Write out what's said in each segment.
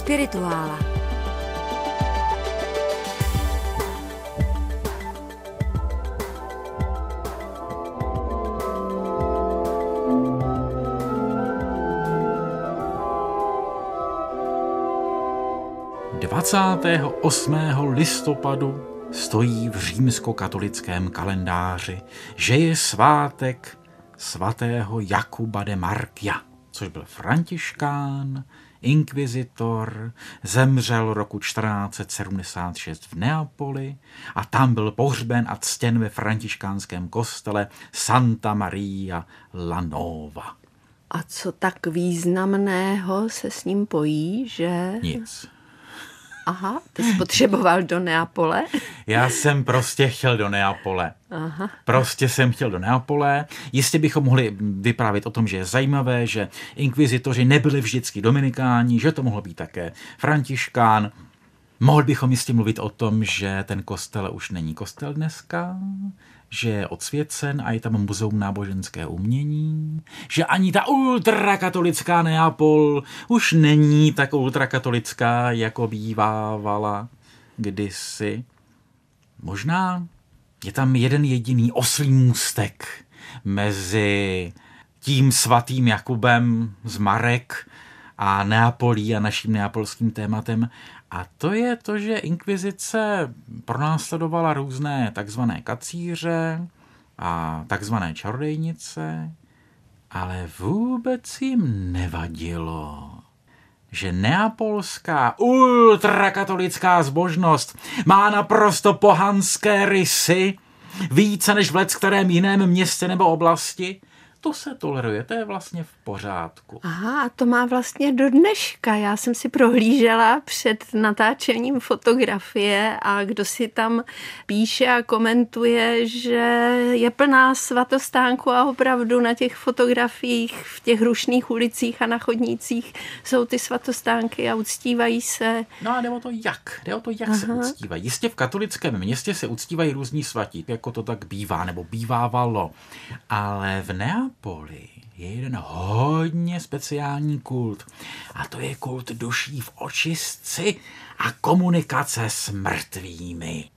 Spirituála. Dvacátého 8. listopadu stojí v římskokatolickém kalendáři, že je svátek svatého Jakuba de Markia, což byl františkán, inkvizitor, zemřel roku 1476 v Neapoli a tam byl pohřben a ctěn ve františkánském kostele Santa Maria la Nova. A co tak významného se s ním pojí, že? Nic. Aha, ty jsi potřeboval do Neapole? Já jsem prostě chtěl do Neapole. Aha. Prostě jsem chtěl do Neapole. Jistě bychom mohli vyprávět o tom, že je zajímavé, že inkvizitoři nebyli vždycky dominikáni, že to mohlo být také františkán. Mohli bychom jistě mluvit o tom, že ten kostel už není kostel dneska, že je odsvěcen a je tam muzeum náboženské umění, že ani ta ultrakatolická Neapol už není tak ultrakatolická, jako bývávala kdysi. Možná je tam jeden jediný oslý můstek mezi tím svatým Jakubem z Marek a Neapolí a naším neapolským tématem a to je to, že inkvizice pronásledovala různé takzvané kacíře a takzvané čarodejnice, ale vůbec jim nevadilo, že neapolská ultrakatolická zbožnost má naprosto pohanské rysy, více než v kterém jiném městě nebo oblasti, to se toleruje, to je vlastně v pořádku. Aha, a to má vlastně do dneška. Já jsem si prohlížela před natáčením fotografie a kdo si tam píše a komentuje, že je plná svatostánku a opravdu na těch fotografiích v těch rušných ulicích a na chodnících jsou ty svatostánky a uctívají se. No a jde o to jak, jde o to jak Aha. se uctívají. Jistě v katolickém městě se uctívají různí svatí, jako to tak bývá nebo bývávalo, ale v Neapoli Neapoli je jeden hodně speciální kult. A to je kult duší v očistci a komunikace s mrtvými.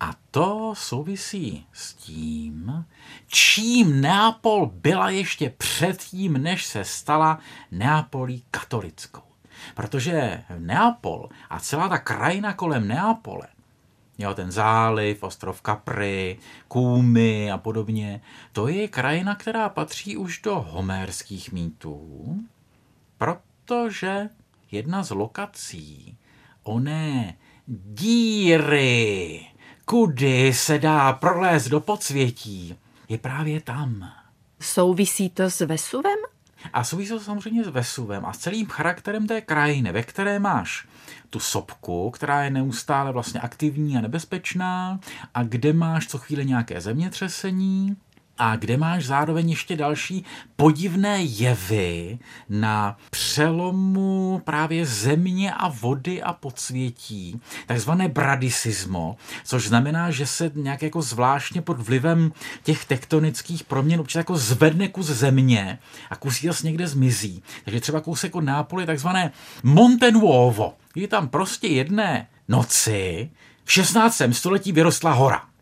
A to souvisí s tím, čím Neapol byla ještě předtím, než se stala Neapolí katolickou. Protože Neapol a celá ta krajina kolem Neapole Jo, ten záliv, ostrov Capri, Kůmy a podobně. To je krajina, která patří už do homérských mýtů, protože jedna z lokací oné díry, kudy se dá prolézt do podsvětí, je právě tam. Souvisí to s Vesuvem? A souvisí to samozřejmě s Vesuvem a s celým charakterem té krajiny, ve které máš tu sopku, která je neustále vlastně aktivní a nebezpečná a kde máš co chvíli nějaké zemětřesení a kde máš zároveň ještě další podivné jevy na přelomu právě země a vody a podsvětí, takzvané bradisismo, což znamená, že se nějak jako zvláštně pod vlivem těch tektonických proměn určitě jako zvedne kus země a kus zase někde zmizí. Takže třeba kousek od Nápoly takzvané Monte Nuovo, je tam prostě jedné noci v 16. století vyrostla hora.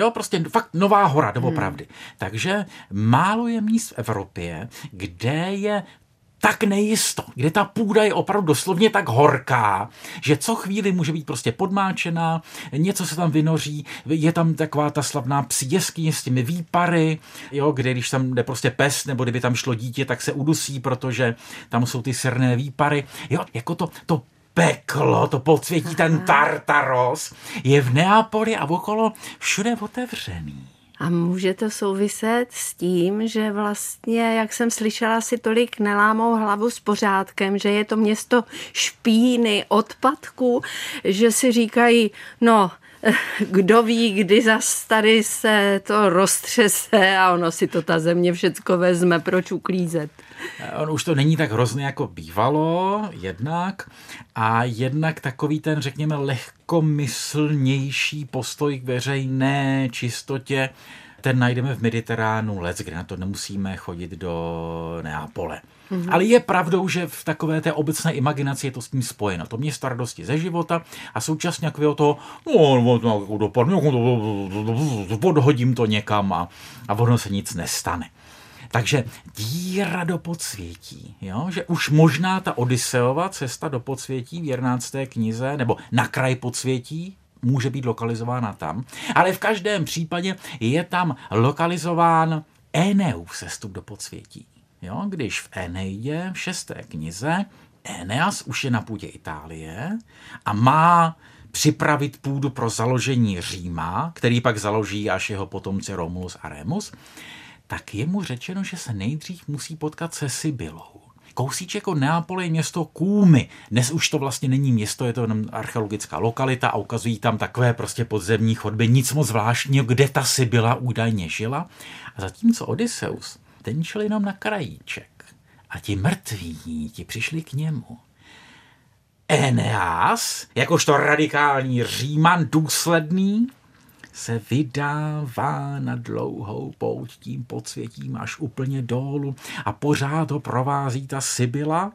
Jo, prostě fakt nová hora, doopravdy. Hmm. Takže málo je míst v Evropě, kde je tak nejisto, kde ta půda je opravdu doslovně tak horká, že co chvíli může být prostě podmáčená, něco se tam vynoří, je tam taková ta slavná psí jeskyně s těmi výpary, jo, kde když tam jde prostě pes, nebo kdyby tam šlo dítě, tak se udusí, protože tam jsou ty srné výpary. Jo, jako to, to peklo, to podsvětí ten Tartaros, je v Neapoli a okolo všude otevřený. A může to souviset s tím, že vlastně, jak jsem slyšela, si tolik nelámou hlavu s pořádkem, že je to město špíny, odpadku, že si říkají, no, kdo ví, kdy zas tady se to roztřese a ono si to ta země všecko vezme, proč uklízet. On už to není tak hrozně jako bývalo, jednak, a jednak takový ten, řekněme, lehkomyslnější postoj k veřejné čistotě ten najdeme v Mediteránu let, kde na to nemusíme chodit do Neapole. Mm-hmm. Ale je pravdou, že v takové té obecné imaginaci je to s tím spojeno. To město radosti ze života a současně jako toho, no, no, dopadne, podhodím to někam a, a ono se nic nestane. Takže díra do podsvětí, jo? že už možná ta Odiseova cesta do podsvětí v 11. knize, nebo na kraj podsvětí, může být lokalizována tam, ale v každém případě je tam lokalizován Eneův sestup do podsvětí. Jo? Když v Eneidě, v šesté knize, Eneas už je na půdě Itálie a má připravit půdu pro založení Říma, který pak založí až jeho potomci Romulus a Remus, tak je mu řečeno, že se nejdřív musí potkat se Sibylou. Kousíček od Neapole je město Kůmy. Dnes už to vlastně není město, je to jenom archeologická lokalita a ukazují tam takové prostě podzemní chodby, nic moc zvláštního, kde ta Sibyla údajně žila. A zatímco Odysseus, ten šel jenom na krajíček a ti mrtví ti přišli k němu. Eneas, jakožto radikální říman důsledný, se vydává na dlouhou pouť tím podsvětím až úplně dolů a pořád ho provází ta Sibyla.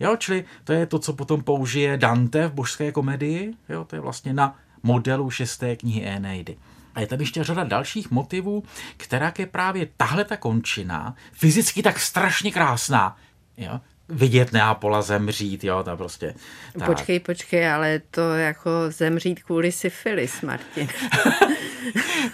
Jo, čili to je to, co potom použije Dante v božské komedii. Jo, to je vlastně na modelu šesté knihy Eneidy. A je tam ještě řada dalších motivů, která je právě tahle ta končina, fyzicky tak strašně krásná, jo, vidět Neapola zemřít, jo, to prostě... Tak. Počkej, počkej, ale to jako zemřít kvůli syfilis, Martin.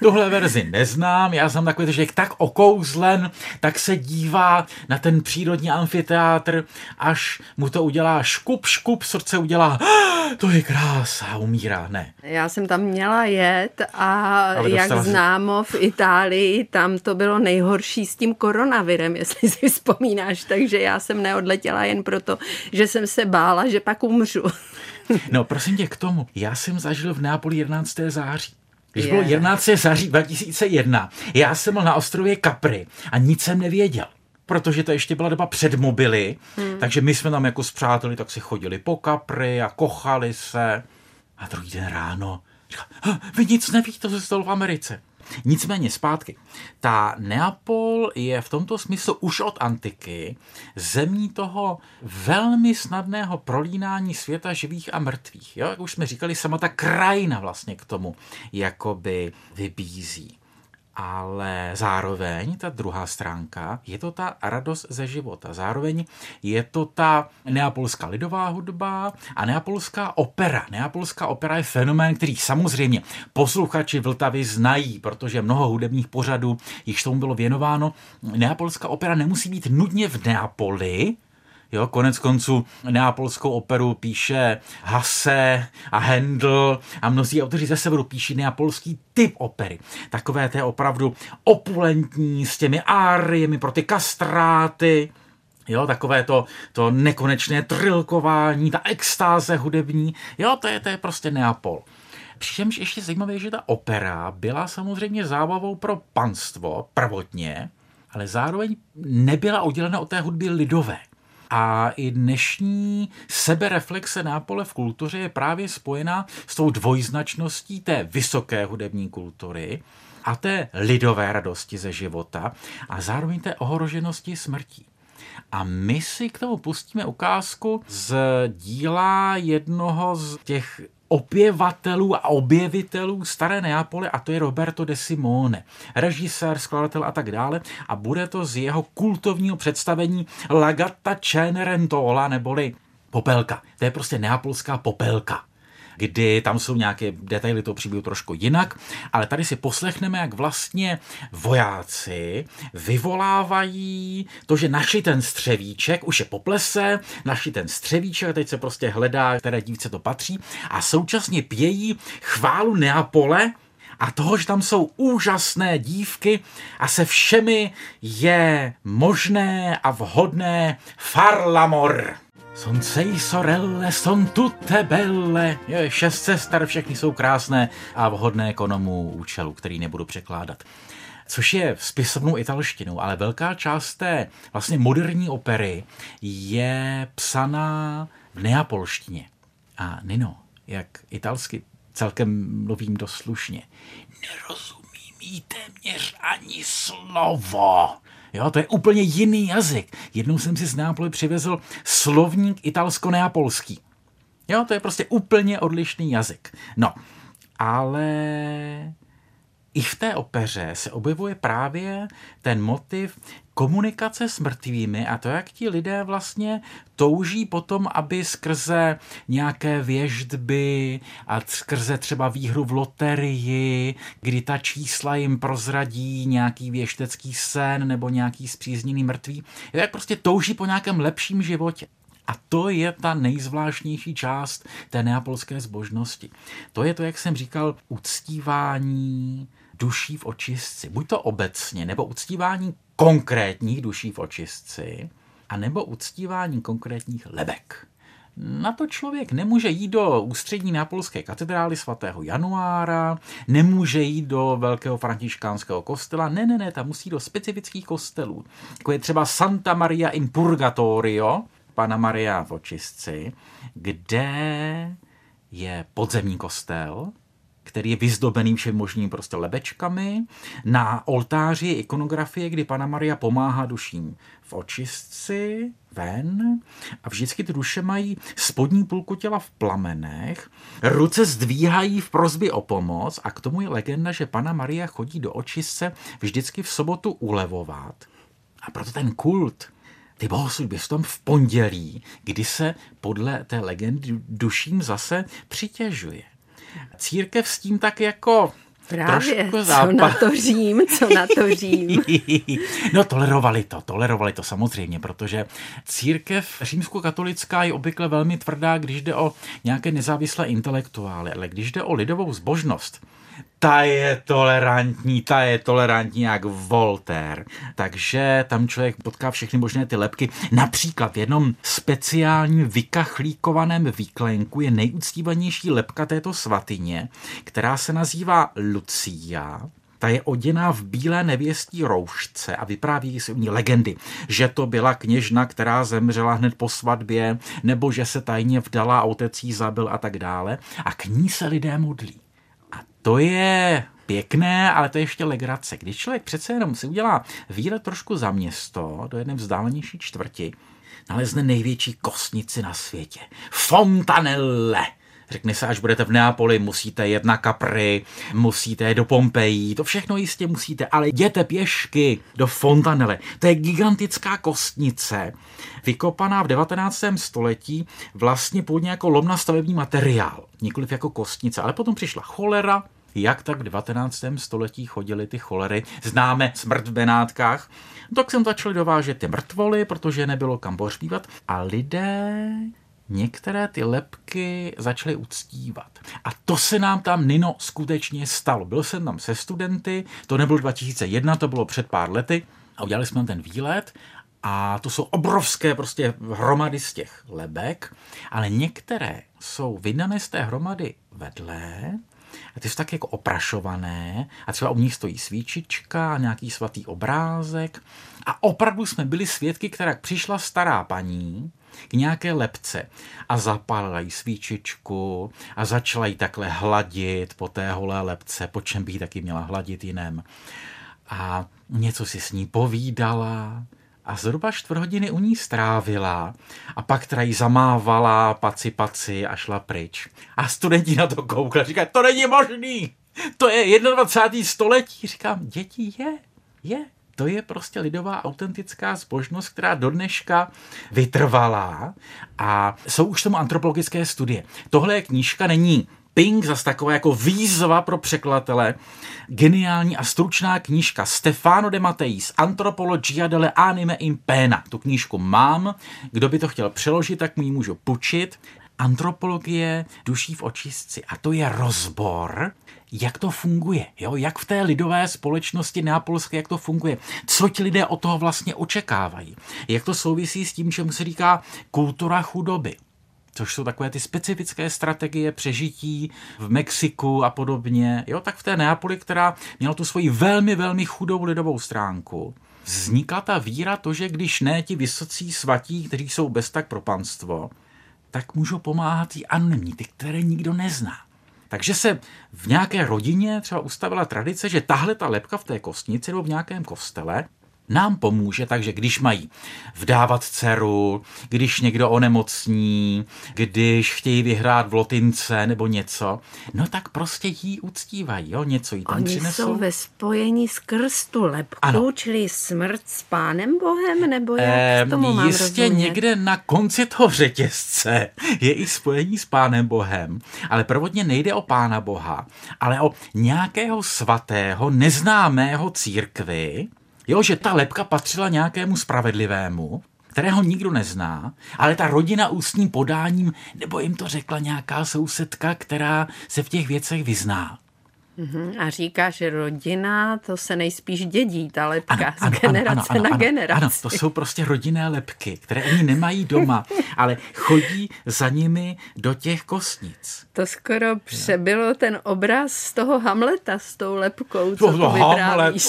Tuhle verzi neznám, já jsem takový že tak okouzlen, tak se dívá na ten přírodní amfiteátr, až mu to udělá škup, škup, srdce udělá, ah, to je krása, umírá, ne. Já jsem tam měla jet a jak známo v Itálii, tam to bylo nejhorší s tím koronavirem, jestli si vzpomínáš, takže já jsem neodletěla jen proto, že jsem se bála, že pak umřu. No prosím tě k tomu, já jsem zažil v Nápoli 11. září. Když bylo 11. září 2001, já jsem byl na ostrově Capri a nic jsem nevěděl protože to ještě byla doba před mobily, hmm. takže my jsme tam jako s přáteli tak si chodili po kapry a kochali se. A druhý den ráno říkal, vy nic nevíte, to se stalo v Americe. Nicméně zpátky. Ta Neapol je v tomto smyslu už od antiky zemí toho velmi snadného prolínání světa živých a mrtvých. Jo? Jak už jsme říkali, sama ta krajina vlastně k tomu jakoby vybízí ale zároveň ta druhá stránka je to ta radost ze života. Zároveň je to ta neapolská lidová hudba a neapolská opera. Neapolská opera je fenomén, který samozřejmě posluchači Vltavy znají, protože mnoho hudebních pořadů již tomu bylo věnováno. Neapolská opera nemusí být nudně v Neapoli, Jo, konec konců neapolskou operu píše Hase a Handel a mnozí autoři ze severu píší neapolský typ opery. Takové té opravdu opulentní s těmi áriemi pro ty kastráty. Jo, takové to, to nekonečné trilkování, ta extáze hudební. Jo, to je, to je prostě Neapol. Přičemž ještě zajímavé, že ta opera byla samozřejmě zábavou pro panstvo prvotně, ale zároveň nebyla oddělena od té hudby lidové. A i dnešní sebereflexe Nápole v kultuře je právě spojená s tou dvojznačností té vysoké hudební kultury a té lidové radosti ze života a zároveň té ohroženosti smrtí. A my si k tomu pustíme ukázku z díla jednoho z těch opěvatelů a objevitelů staré Neapole a to je Roberto de Simone, režisér, skladatel a tak dále a bude to z jeho kultovního představení Lagata Cenerentola neboli Popelka. To je prostě neapolská popelka kdy tam jsou nějaké detaily toho příběhu trošku jinak, ale tady si poslechneme, jak vlastně vojáci vyvolávají to, že naši ten střevíček už je po plese, naši ten střevíček, teď se prostě hledá, které dívce to patří a současně pějí chválu Neapole, a toho, že tam jsou úžasné dívky a se všemi je možné a vhodné farlamor. Son sei sorelle, son tutte belle. Je šest sester, všechny jsou krásné a vhodné k onomu účelu, který nebudu překládat. Což je spisovnou italštinou, ale velká část té vlastně moderní opery je psaná v neapolštině. A Nino, jak italsky celkem mluvím dost slušně, nerozumím neumí téměř ani slovo. Jo, to je úplně jiný jazyk. Jednou jsem si z Nápoly přivezl slovník italsko-neapolský. Jo, to je prostě úplně odlišný jazyk. No, ale i v té opeře se objevuje právě ten motiv komunikace s mrtvými a to, jak ti lidé vlastně touží potom, aby skrze nějaké věždby a skrze třeba výhru v loterii, kdy ta čísla jim prozradí nějaký věštecký sen nebo nějaký zpřízněný mrtvý, jak prostě touží po nějakém lepším životě. A to je ta nejzvláštnější část té neapolské zbožnosti. To je to, jak jsem říkal, uctívání duší v očistci. Buď to obecně, nebo uctívání konkrétních duší v očistci, a nebo uctívání konkrétních lebek. Na to člověk nemůže jít do ústřední nápolské katedrály svatého Januára, nemůže jít do velkého františkánského kostela, ne, ne, ne, tam musí do specifických kostelů, jako je třeba Santa Maria in Purgatorio, Pana Maria v očistci, kde je podzemní kostel, který je vyzdobený všem možným prostě lebečkami. Na oltáři je ikonografie, kdy Pana Maria pomáhá duším v očistci, ven a vždycky ty duše mají spodní půlku těla v plamenech, ruce zdvíhají v prozbě o pomoc a k tomu je legenda, že Pana Maria chodí do očistce vždycky v sobotu ulevovat. A proto ten kult ty bohoslužby v tom v pondělí, kdy se podle té legendy duším zase přitěžuje. Církev s tím tak jako Právě, Trošku co na to Řím, co na to Řím. no tolerovali to, tolerovali to samozřejmě, protože církev římskokatolická je obvykle velmi tvrdá, když jde o nějaké nezávislé intelektuály, ale když jde o lidovou zbožnost, ta je tolerantní, ta je tolerantní jak Voltaire. Takže tam člověk potká všechny možné ty lepky. Například v jednom speciálním vykachlíkovaném výklenku je nejúctívanější lepka této svatyně, která se nazývá Lucia. Ta je oděná v bílé nevěstí roušce a vypráví si u ní legendy, že to byla kněžna, která zemřela hned po svatbě, nebo že se tajně vdala a otec jí zabil a tak dále. A k ní se lidé modlí. To je pěkné, ale to je ještě legrace. Když člověk přece jenom si udělá výlet trošku za město, do jedné vzdálenější čtvrti, nalezne největší kostnici na světě. Fontanelle! Řekne se, až budete v Neapoli, musíte jet na Capri, musíte do Pompejí, to všechno jistě musíte, ale jděte pěšky do Fontanelle. To je gigantická kostnice, vykopaná v 19. století vlastně původně jako lomna stavební materiál, nikoliv jako kostnice, ale potom přišla cholera, jak tak v 19. století chodili ty cholery. Známe smrt v Benátkách. Tak jsem začal dovážet ty mrtvoly, protože nebylo kam pohřbívat. A lidé některé ty lepky začaly uctívat. A to se nám tam, Nino, skutečně stalo. Byl jsem tam se studenty, to nebylo 2001, to bylo před pár lety, a udělali jsme ten výlet a to jsou obrovské prostě hromady z těch lebek, ale některé jsou vydané z té hromady vedle a ty jsou tak jako oprašované a třeba u nich stojí svíčička, nějaký svatý obrázek a opravdu jsme byli svědky, která přišla stará paní k nějaké lepce a zapálila jí svíčičku a začala jí takhle hladit po té holé lepce, po čem by jí taky měla hladit jiném. A něco si s ní povídala, a zhruba čtvrt hodiny u ní strávila a pak teda jí zamávala paci paci a šla pryč. A studenti na to koukli a říkají, to není možný, to je 21. století. Říkám, děti je, je. To je prostě lidová autentická zbožnost, která do dneška vytrvalá a jsou už tomu antropologické studie. Tohle je knížka, není Ping, zase taková jako výzva pro překladatele. Geniální a stručná knížka Stefano de Mateis, Antropologia delle anime in pena. Tu knížku mám, kdo by to chtěl přeložit, tak mi ji můžu pučit. Antropologie duší v očistci. A to je rozbor, jak to funguje, jo? jak v té lidové společnosti neapolské, jak to funguje, co ti lidé od toho vlastně očekávají, jak to souvisí s tím, čemu se říká kultura chudoby což jsou takové ty specifické strategie přežití v Mexiku a podobně, jo, tak v té Neapoli, která měla tu svoji velmi, velmi chudou lidovou stránku, vznikla ta víra to, že když ne ti vysocí svatí, kteří jsou bez tak pro panstvo, tak můžou pomáhat i anonymní, ty, které nikdo nezná. Takže se v nějaké rodině třeba ustavila tradice, že tahle ta lepka v té kostnici nebo v nějakém kostele nám pomůže, takže když mají vdávat dceru, když někdo onemocní, když chtějí vyhrát v lotince nebo něco, no tak prostě jí uctívají, jo, něco jí tam Oni přinesou. jsou ve spojení skrz tu lepku, Ano. čili smrt s pánem Bohem, nebo jak Ehm, tomu mám jistě rozumět? někde na konci toho řetězce je i spojení s Pánem Bohem, ale prvotně nejde o Pána Boha, ale o nějakého svatého, neznámého církvy, jo, že ta lepka patřila nějakému spravedlivému, kterého nikdo nezná, ale ta rodina ústním podáním, nebo jim to řekla nějaká sousedka, která se v těch věcech vyzná. Mhm, A říká, že rodina, to se nejspíš dědí, ta lepka, Ano, z ano, generace ano, ano, na ano, generaci. Ano, to jsou prostě rodinné lepky, které oni nemají doma, ale chodí za nimi do těch kostnic. To skoro přebylo ten obraz z toho Hamleta s tou lepkou, co To, to Hamlet,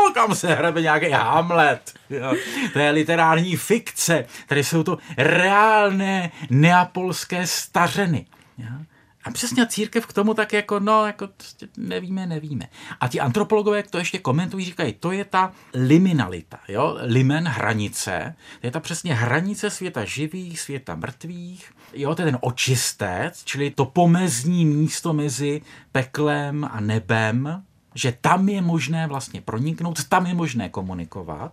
Hoho, kam se hrabe nějaký Hamlet. Jo. To je literární fikce. Tady jsou to reálné neapolské stařeny. Jo. A přesně církev k tomu tak jako, no, jako prostě nevíme, nevíme. A ti antropologové to ještě komentují, říkají, to je ta liminalita, jo, limen, hranice, to je ta přesně hranice světa živých, světa mrtvých, jo, to je ten očistec, čili to pomezní místo mezi peklem a nebem, že tam je možné vlastně proniknout, tam je možné komunikovat,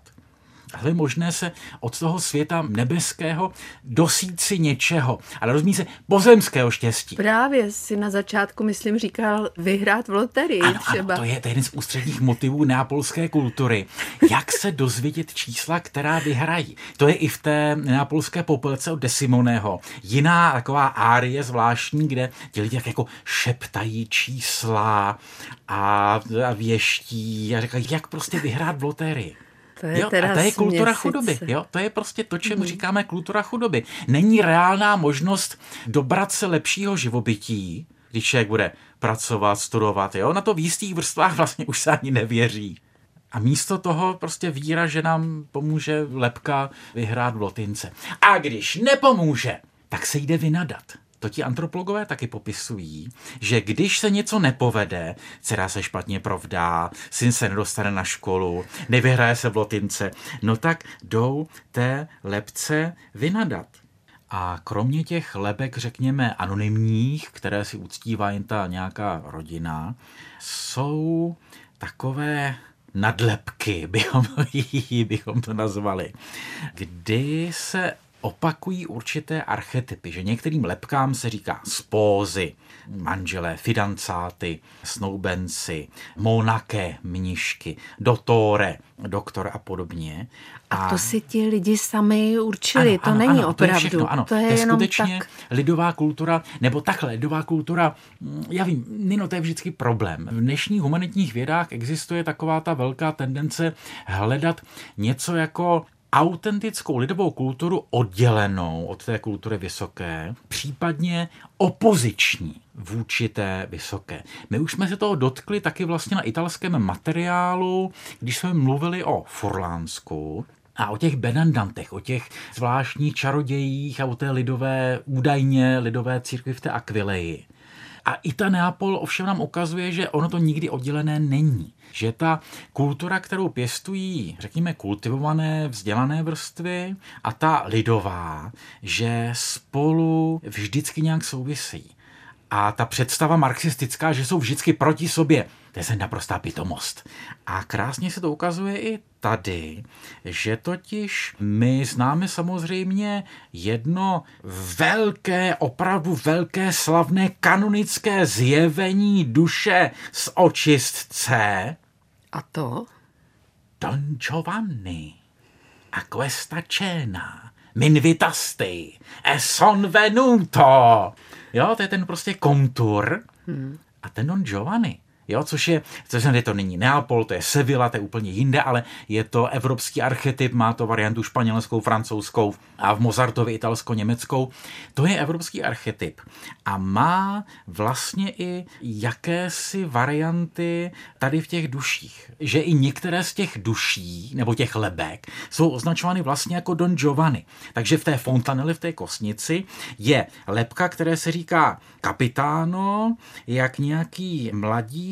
ale je možné se od toho světa nebeského dosít si něčeho, ale rozumí se pozemského štěstí. Právě si na začátku, myslím, říkal vyhrát v loterii Ano, třeba. ano, to je, jeden z ústředních motivů neapolské kultury. Jak se dozvědět čísla, která vyhrají. To je i v té neapolské popelce od Desimoného. Jiná taková árie zvláštní, kde ti lidi tak jako šeptají čísla a, a věští a říkají, jak prostě vyhrát v loterii. To je jo, teda a to je kultura směsice. chudoby. Jo? To je prostě to, čemu říkáme kultura chudoby. Není reálná možnost dobrat se lepšího živobytí, když člověk bude pracovat, studovat. Jo? Na to v jistých vrstvách vlastně už se ani nevěří. A místo toho prostě víra, že nám pomůže lepka vyhrát v lotince. A když nepomůže, tak se jde vynadat. To ti antropologové taky popisují, že když se něco nepovede, dcera se špatně provdá, syn se nedostane na školu, nevyhraje se v lotince, no tak jdou té lepce vynadat. A kromě těch lebek, řekněme, anonymních, které si uctívá jen ta nějaká rodina, jsou takové nadlepky, bychom, bychom to nazvali, kdy se opakují určité archetypy, že některým lepkám se říká spózy, manželé, fidancáty, snoubenci, monaké, mnišky, dotore, doktor a podobně. A to si ti lidi sami určili, Ano, to ano, není ano, opravdu. To je, všechno, ano. to je, to je jenom skutečně tak. lidová kultura, nebo takhle, lidová kultura, mm, já vím, Nino, to je vždycky problém. V dnešních humanitních vědách existuje taková ta velká tendence hledat něco jako autentickou lidovou kulturu oddělenou od té kultury vysoké, případně opoziční vůči té vysoké. My už jsme se toho dotkli taky vlastně na italském materiálu, když jsme mluvili o Furlánsku, a o těch benandantech, o těch zvláštních čarodějích a o té lidové, údajně lidové církvi v té Akvileji. A i ta Neapol ovšem nám ukazuje, že ono to nikdy oddělené není. Že ta kultura, kterou pěstují, řekněme, kultivované, vzdělané vrstvy a ta lidová, že spolu vždycky nějak souvisí. A ta představa marxistická, že jsou vždycky proti sobě, to je naprostá pitomost. A krásně se to ukazuje i tady, že totiž my známe samozřejmě jedno velké, opravdu velké, slavné kanonické zjevení duše z očistce A to? Don Giovanni a questa cena m'invitasti e son venuto. Jo, to je ten prostě kontur. Hmm. A ten Don Giovanni Jo, což je, což je, to není Neapol, to je Sevilla, to je úplně jinde, ale je to evropský archetyp, má to variantu španělskou, francouzskou a v Mozartovi italsko-německou. To je evropský archetyp a má vlastně i jakési varianty tady v těch duších. Že i některé z těch duší, nebo těch lebek, jsou označovány vlastně jako Don Giovanni. Takže v té fontaneli, v té kosnici, je lepka, které se říká kapitáno, jak nějaký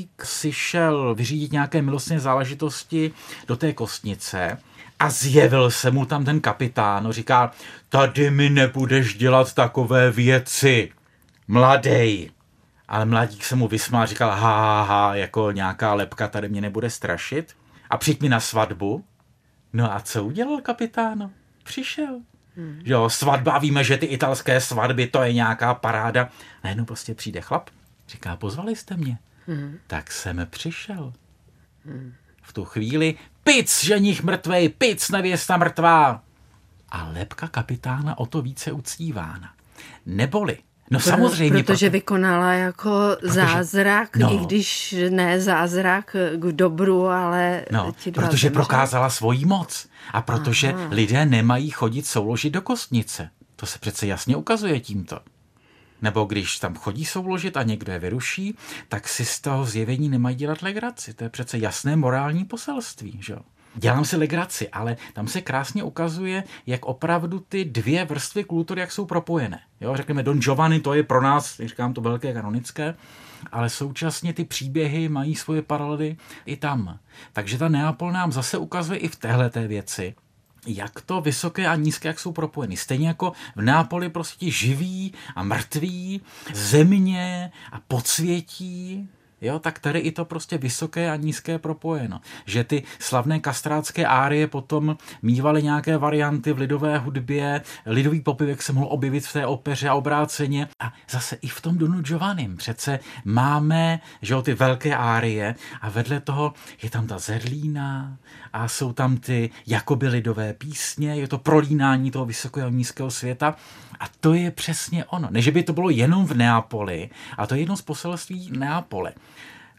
mladík si šel vyřídit nějaké milostné záležitosti do té kostnice a zjevil se mu tam ten kapitán, říká, tady mi nebudeš dělat takové věci, mladej. Ale mladík se mu vysmál, říkal, ha, ha, ha, jako nějaká lepka tady mě nebude strašit. A přijď mi na svatbu. No a co udělal kapitán? Přišel. Hmm. Jo, svatba, víme, že ty italské svatby, to je nějaká paráda. Najednou prostě přijde chlap, říká, pozvali jste mě. Hmm. Tak jsem přišel. Hmm. V tu chvíli, pic, ženich mrtvej, pic, nevěsta mrtvá. A lepka kapitána o to více uctívána. Neboli, No Pro, samozřejmě. Protože proto, vykonala jako protože, zázrak, no, i když ne zázrak k dobru, ale no, ti dva Protože zemře. prokázala svoji moc a protože Aha. lidé nemají chodit souložit do kostnice. To se přece jasně ukazuje tímto. Nebo když tam chodí souložit a někdo je vyruší, tak si z toho zjevení nemají dělat legraci. To je přece jasné morální poselství. Že? Dělám si legraci, ale tam se krásně ukazuje, jak opravdu ty dvě vrstvy kultury, jak jsou propojené. Jo, řekněme, Don Giovanni, to je pro nás, říkám to velké kanonické, ale současně ty příběhy mají svoje paralely i tam. Takže ta Neapol nám zase ukazuje i v téhle té věci, jak to vysoké a nízké, jak jsou propojeny. Stejně jako v Neapoli prostě živí a mrtví, země a podsvětí, Jo, tak tady i to prostě vysoké a nízké propojeno. Že ty slavné kastrácké árie potom mývaly nějaké varianty v lidové hudbě, lidový popivek se mohl objevit v té opeře a obráceně. A zase i v tom Donu Giovannim přece máme že jo, ty velké árie a vedle toho je tam ta zerlína a jsou tam ty jakoby lidové písně, je to prolínání toho vysokého a nízkého světa a to je přesně ono. Ne, že by to bylo jenom v Neapoli, a to je jedno z poselství Neapole.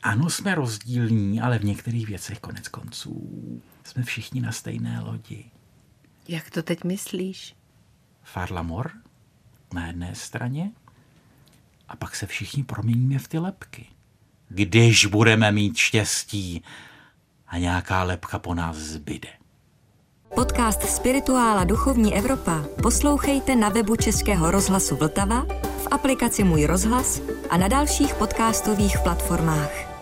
Ano, jsme rozdílní, ale v některých věcech konec konců jsme všichni na stejné lodi. Jak to teď myslíš? Farlamor na jedné straně a pak se všichni proměníme v ty lepky. Když budeme mít štěstí a nějaká lepka po nás zbyde. Podcast Spirituála Duchovní Evropa poslouchejte na webu Českého rozhlasu Vltava, v aplikaci Můj rozhlas a na dalších podcastových platformách.